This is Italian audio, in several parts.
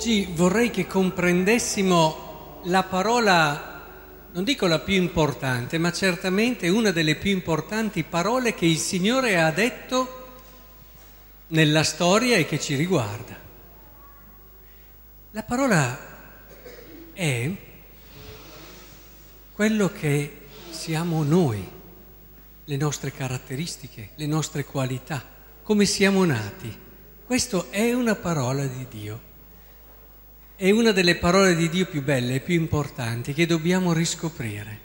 Oggi vorrei che comprendessimo la parola, non dico la più importante, ma certamente una delle più importanti parole che il Signore ha detto nella storia e che ci riguarda. La parola è quello che siamo noi, le nostre caratteristiche, le nostre qualità, come siamo nati. Questo è una parola di Dio. È una delle parole di Dio più belle e più importanti che dobbiamo riscoprire.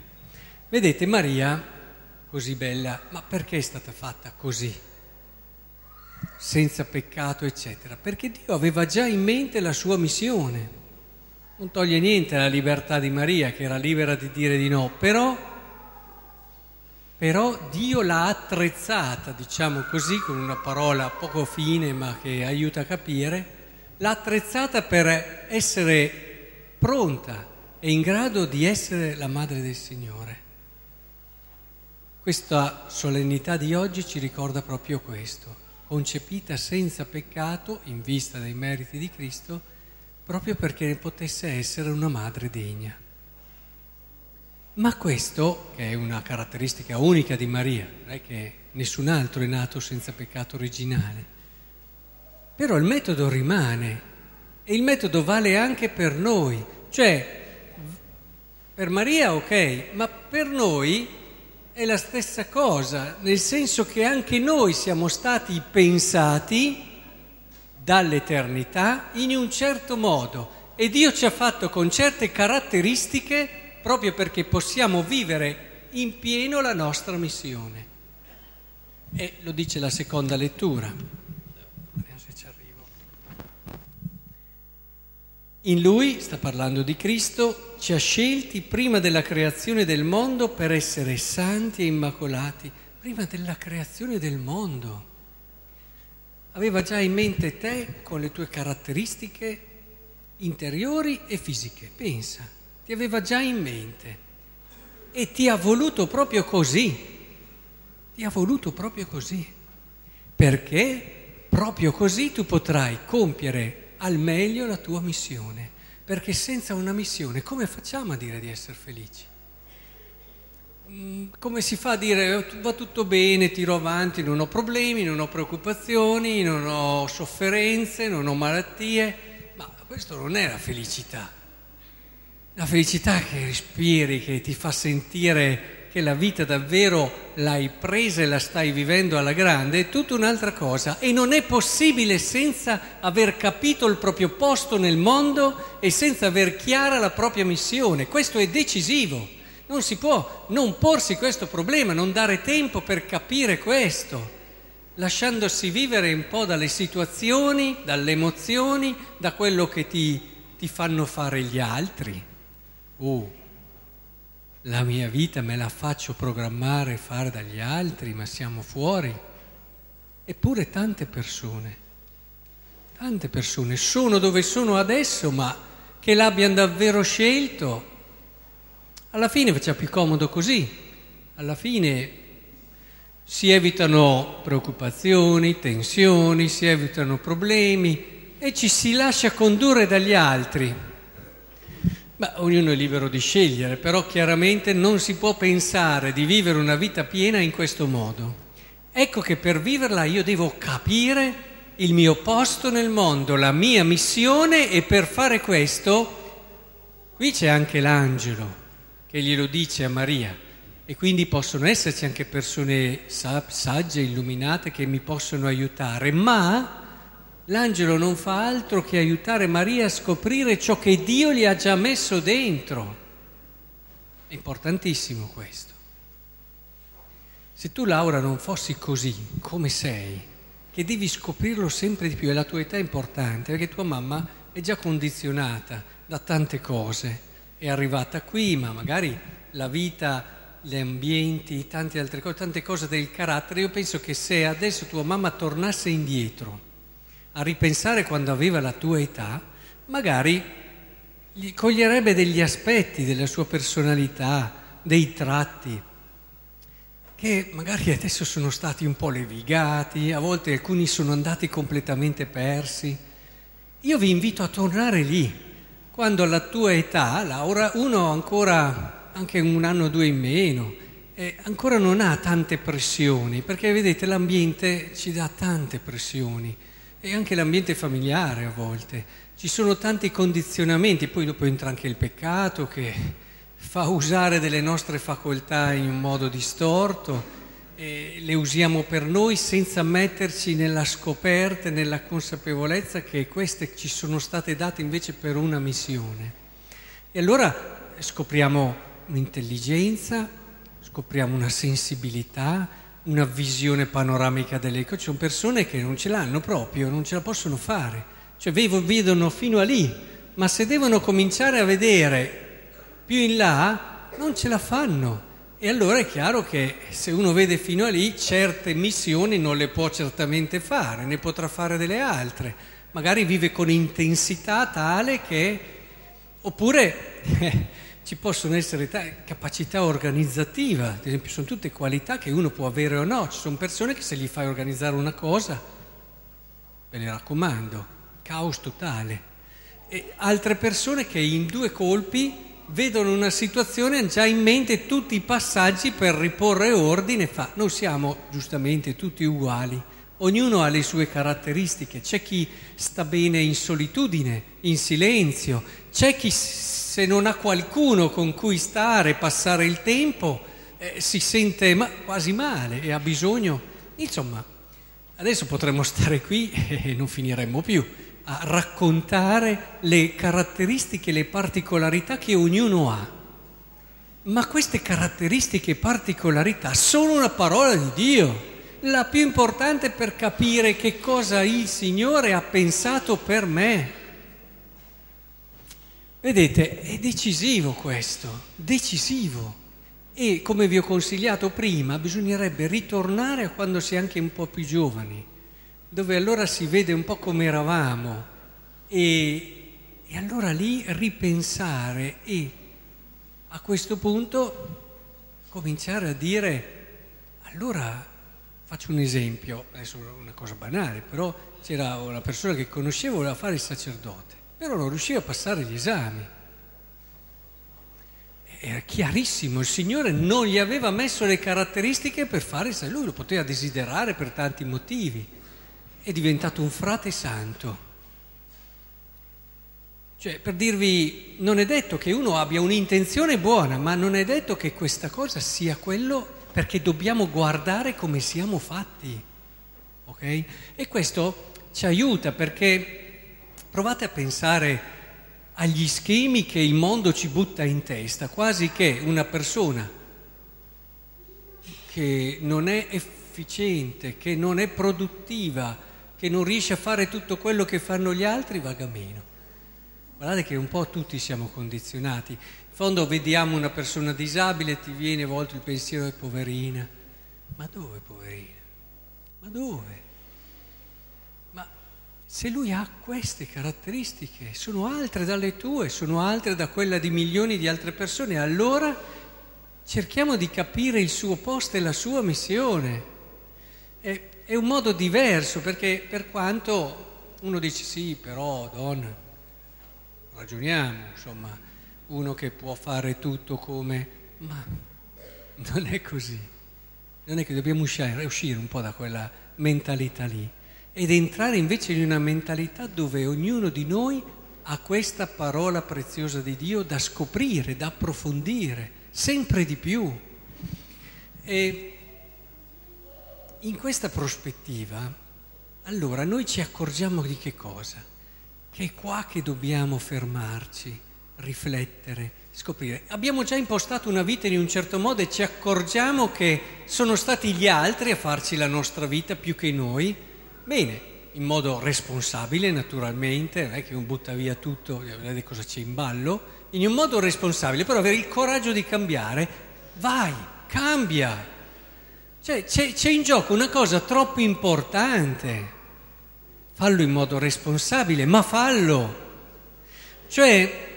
Vedete, Maria, così bella, ma perché è stata fatta così? Senza peccato, eccetera. Perché Dio aveva già in mente la sua missione. Non toglie niente alla libertà di Maria, che era libera di dire di no, però, però Dio l'ha attrezzata, diciamo così, con una parola poco fine ma che aiuta a capire l'ha attrezzata per essere pronta e in grado di essere la madre del Signore. Questa solennità di oggi ci ricorda proprio questo, concepita senza peccato in vista dei meriti di Cristo, proprio perché ne potesse essere una madre degna. Ma questo, che è una caratteristica unica di Maria, non è che nessun altro è nato senza peccato originale, però il metodo rimane e il metodo vale anche per noi, cioè per Maria ok, ma per noi è la stessa cosa, nel senso che anche noi siamo stati pensati dall'eternità in un certo modo e Dio ci ha fatto con certe caratteristiche proprio perché possiamo vivere in pieno la nostra missione. E lo dice la seconda lettura. In lui, sta parlando di Cristo, ci ha scelti prima della creazione del mondo per essere santi e immacolati, prima della creazione del mondo. Aveva già in mente te con le tue caratteristiche interiori e fisiche, pensa, ti aveva già in mente. E ti ha voluto proprio così, ti ha voluto proprio così, perché proprio così tu potrai compiere al meglio la tua missione, perché senza una missione come facciamo a dire di essere felici? Mm, come si fa a dire oh, va tutto bene, tiro avanti, non ho problemi, non ho preoccupazioni, non ho sofferenze, non ho malattie? Ma questo non è la felicità. La felicità che respiri, che ti fa sentire che la vita davvero l'hai presa e la stai vivendo alla grande, è tutta un'altra cosa e non è possibile senza aver capito il proprio posto nel mondo e senza aver chiara la propria missione. Questo è decisivo. Non si può non porsi questo problema, non dare tempo per capire questo, lasciandosi vivere un po' dalle situazioni, dalle emozioni, da quello che ti, ti fanno fare gli altri. Uh la mia vita me la faccio programmare e fare dagli altri, ma siamo fuori. Eppure tante persone, tante persone sono dove sono adesso, ma che l'abbiano davvero scelto, alla fine faccia più comodo così, alla fine si evitano preoccupazioni, tensioni, si evitano problemi e ci si lascia condurre dagli altri. Beh, ognuno è libero di scegliere, però chiaramente non si può pensare di vivere una vita piena in questo modo. Ecco che per viverla io devo capire il mio posto nel mondo, la mia missione e per fare questo, qui c'è anche l'angelo che glielo dice a Maria e quindi possono esserci anche persone sagge, illuminate che mi possono aiutare, ma L'angelo non fa altro che aiutare Maria a scoprire ciò che Dio gli ha già messo dentro. È importantissimo questo. Se tu Laura non fossi così come sei, che devi scoprirlo sempre di più, e la tua età è importante, perché tua mamma è già condizionata da tante cose, è arrivata qui, ma magari la vita, gli ambienti, tante altre cose, tante cose del carattere, io penso che se adesso tua mamma tornasse indietro, a ripensare quando aveva la tua età, magari gli coglierebbe degli aspetti della sua personalità, dei tratti, che magari adesso sono stati un po' levigati, a volte alcuni sono andati completamente persi. io vi invito a tornare lì, quando alla tua età, Laura, uno ancora anche un anno o due in meno, eh, ancora non ha tante pressioni, perché vedete l'ambiente ci dà tante pressioni e anche l'ambiente familiare a volte. Ci sono tanti condizionamenti, poi dopo entra anche il peccato che fa usare delle nostre facoltà in un modo distorto, e le usiamo per noi senza metterci nella scoperta nella consapevolezza che queste ci sono state date invece per una missione. E allora scopriamo un'intelligenza, scopriamo una sensibilità, una visione panoramica delle cose. Ci sono persone che non ce l'hanno proprio, non ce la possono fare, cioè vedono fino a lì, ma se devono cominciare a vedere più in là, non ce la fanno. E allora è chiaro che se uno vede fino a lì, certe missioni non le può certamente fare, ne potrà fare delle altre. Magari vive con intensità tale che... oppure ci possono essere capacità organizzativa, ad esempio sono tutte qualità che uno può avere o no, ci sono persone che se gli fai organizzare una cosa, ve le raccomando, caos totale, e altre persone che in due colpi vedono una situazione, hanno già in mente tutti i passaggi per riporre ordine, fa, noi siamo giustamente tutti uguali, ognuno ha le sue caratteristiche, c'è chi sta bene in solitudine, in silenzio, c'è chi se non ha qualcuno con cui stare, passare il tempo, eh, si sente ma- quasi male e ha bisogno. Insomma, adesso potremmo stare qui e non finiremmo più a raccontare le caratteristiche, le particolarità che ognuno ha. Ma queste caratteristiche e particolarità sono una parola di Dio, la più importante per capire che cosa il Signore ha pensato per me. Vedete, è decisivo questo, decisivo. E come vi ho consigliato prima, bisognerebbe ritornare a quando si è anche un po' più giovani, dove allora si vede un po' come eravamo. E, e allora lì ripensare e a questo punto cominciare a dire, allora faccio un esempio, adesso una cosa banale, però c'era una persona che conoscevo, voleva fare il sacerdote però non riusciva a passare gli esami. Era chiarissimo, il Signore non gli aveva messo le caratteristiche per fare, se lui lo poteva desiderare per tanti motivi. È diventato un frate santo. Cioè, per dirvi, non è detto che uno abbia un'intenzione buona, ma non è detto che questa cosa sia quello perché dobbiamo guardare come siamo fatti. Ok? E questo ci aiuta perché Provate a pensare agli schemi che il mondo ci butta in testa, quasi che una persona che non è efficiente, che non è produttiva, che non riesce a fare tutto quello che fanno gli altri, vaga meno. Guardate che un po' tutti siamo condizionati. In fondo vediamo una persona disabile, ti viene a volte il pensiero è poverina. Ma dove poverina? Ma dove? Se lui ha queste caratteristiche, sono altre dalle tue, sono altre da quella di milioni di altre persone, allora cerchiamo di capire il suo posto e la sua missione. È, è un modo diverso perché per quanto uno dice sì, però donna, ragioniamo, insomma, uno che può fare tutto come... ma non è così. Non è che dobbiamo uscire, uscire un po' da quella mentalità lì ed entrare invece in una mentalità dove ognuno di noi ha questa parola preziosa di Dio da scoprire, da approfondire, sempre di più. E in questa prospettiva, allora noi ci accorgiamo di che cosa? Che è qua che dobbiamo fermarci, riflettere, scoprire. Abbiamo già impostato una vita in un certo modo e ci accorgiamo che sono stati gli altri a farci la nostra vita più che noi Bene, in modo responsabile naturalmente, non è che uno butta via tutto, vede cosa c'è in ballo, in un modo responsabile, però avere il coraggio di cambiare, vai, cambia. Cioè, c'è, c'è in gioco una cosa troppo importante. Fallo in modo responsabile, ma fallo. Cioè,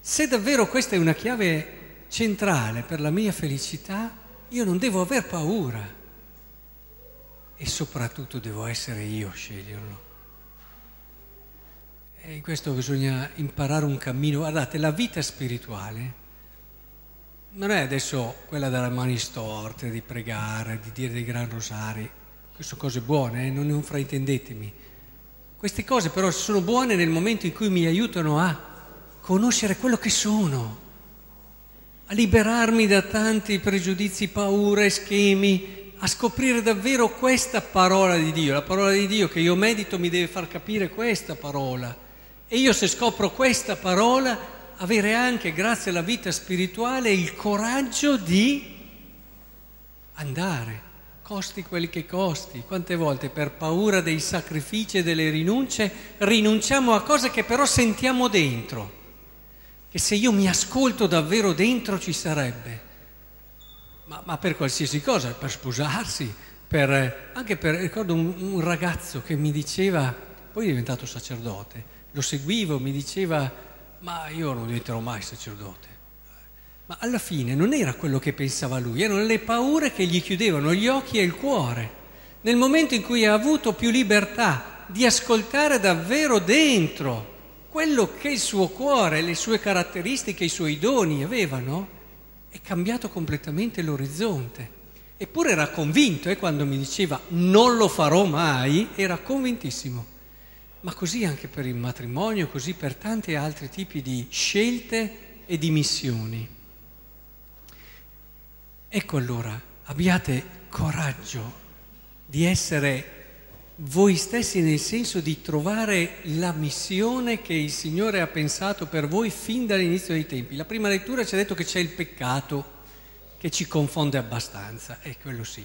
se davvero questa è una chiave centrale per la mia felicità, io non devo aver paura e soprattutto devo essere io a sceglierlo. E in questo bisogna imparare un cammino. Guardate, la vita spirituale non è adesso quella delle mani storte, di pregare, di dire dei gran rosari. Queste sono cose buone, eh? non, fraintendetemi. Queste cose però sono buone nel momento in cui mi aiutano a conoscere quello che sono, a liberarmi da tanti pregiudizi, paure, schemi, a scoprire davvero questa parola di Dio. La parola di Dio che io medito mi deve far capire questa parola. E io se scopro questa parola, avere anche, grazie alla vita spirituale, il coraggio di andare costi quelli che costi. Quante volte per paura dei sacrifici e delle rinunce rinunciamo a cose che però sentiamo dentro, che se io mi ascolto davvero dentro ci sarebbe. Ma, ma per qualsiasi cosa, per sposarsi, per, anche per, ricordo un, un ragazzo che mi diceva, poi è diventato sacerdote, lo seguivo, mi diceva, ma io non diventerò mai sacerdote. Ma alla fine non era quello che pensava lui, erano le paure che gli chiudevano gli occhi e il cuore. Nel momento in cui ha avuto più libertà di ascoltare davvero dentro quello che il suo cuore, le sue caratteristiche, i suoi doni avevano, è cambiato completamente l'orizzonte. Eppure era convinto, e eh, quando mi diceva non lo farò mai, era convintissimo. Ma così anche per il matrimonio, così per tanti altri tipi di scelte e di missioni. Ecco allora, abbiate coraggio di essere voi stessi nel senso di trovare la missione che il Signore ha pensato per voi fin dall'inizio dei tempi. La prima lettura ci ha detto che c'è il peccato che ci confonde abbastanza, e quello sì.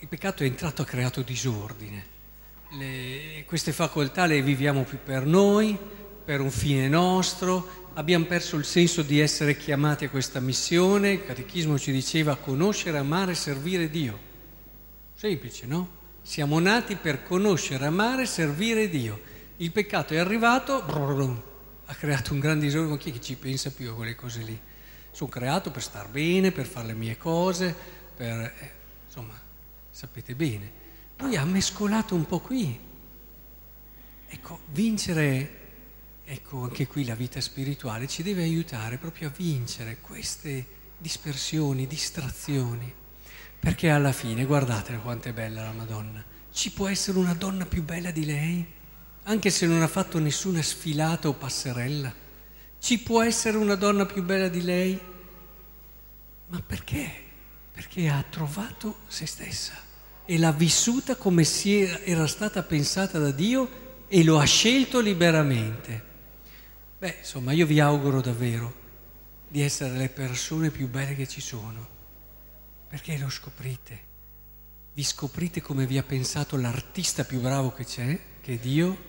Il peccato è entrato e ha creato disordine. Le, queste facoltà le viviamo più per noi, per un fine nostro, abbiamo perso il senso di essere chiamati a questa missione, il catechismo ci diceva conoscere, amare, servire Dio. Semplice, no? Siamo nati per conoscere, amare, servire Dio. Il peccato è arrivato, brrr, ha creato un grande disordine, ma chi ci pensa più a quelle cose lì? Sono creato per star bene, per fare le mie cose, per... Eh, insomma, sapete bene. Lui ha mescolato un po' qui. Ecco, vincere Ecco, anche qui la vita spirituale ci deve aiutare proprio a vincere queste dispersioni, distrazioni, perché alla fine, guardate quanto è bella la Madonna, ci può essere una donna più bella di lei, anche se non ha fatto nessuna sfilata o passerella, ci può essere una donna più bella di lei, ma perché? Perché ha trovato se stessa e l'ha vissuta come era stata pensata da Dio e lo ha scelto liberamente. Beh, insomma, io vi auguro davvero di essere le persone più belle che ci sono, perché lo scoprite. Vi scoprite come vi ha pensato l'artista più bravo che c'è, che è Dio,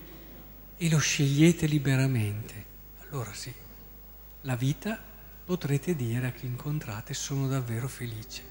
e lo scegliete liberamente. Allora sì, la vita potrete dire a chi incontrate sono davvero felice.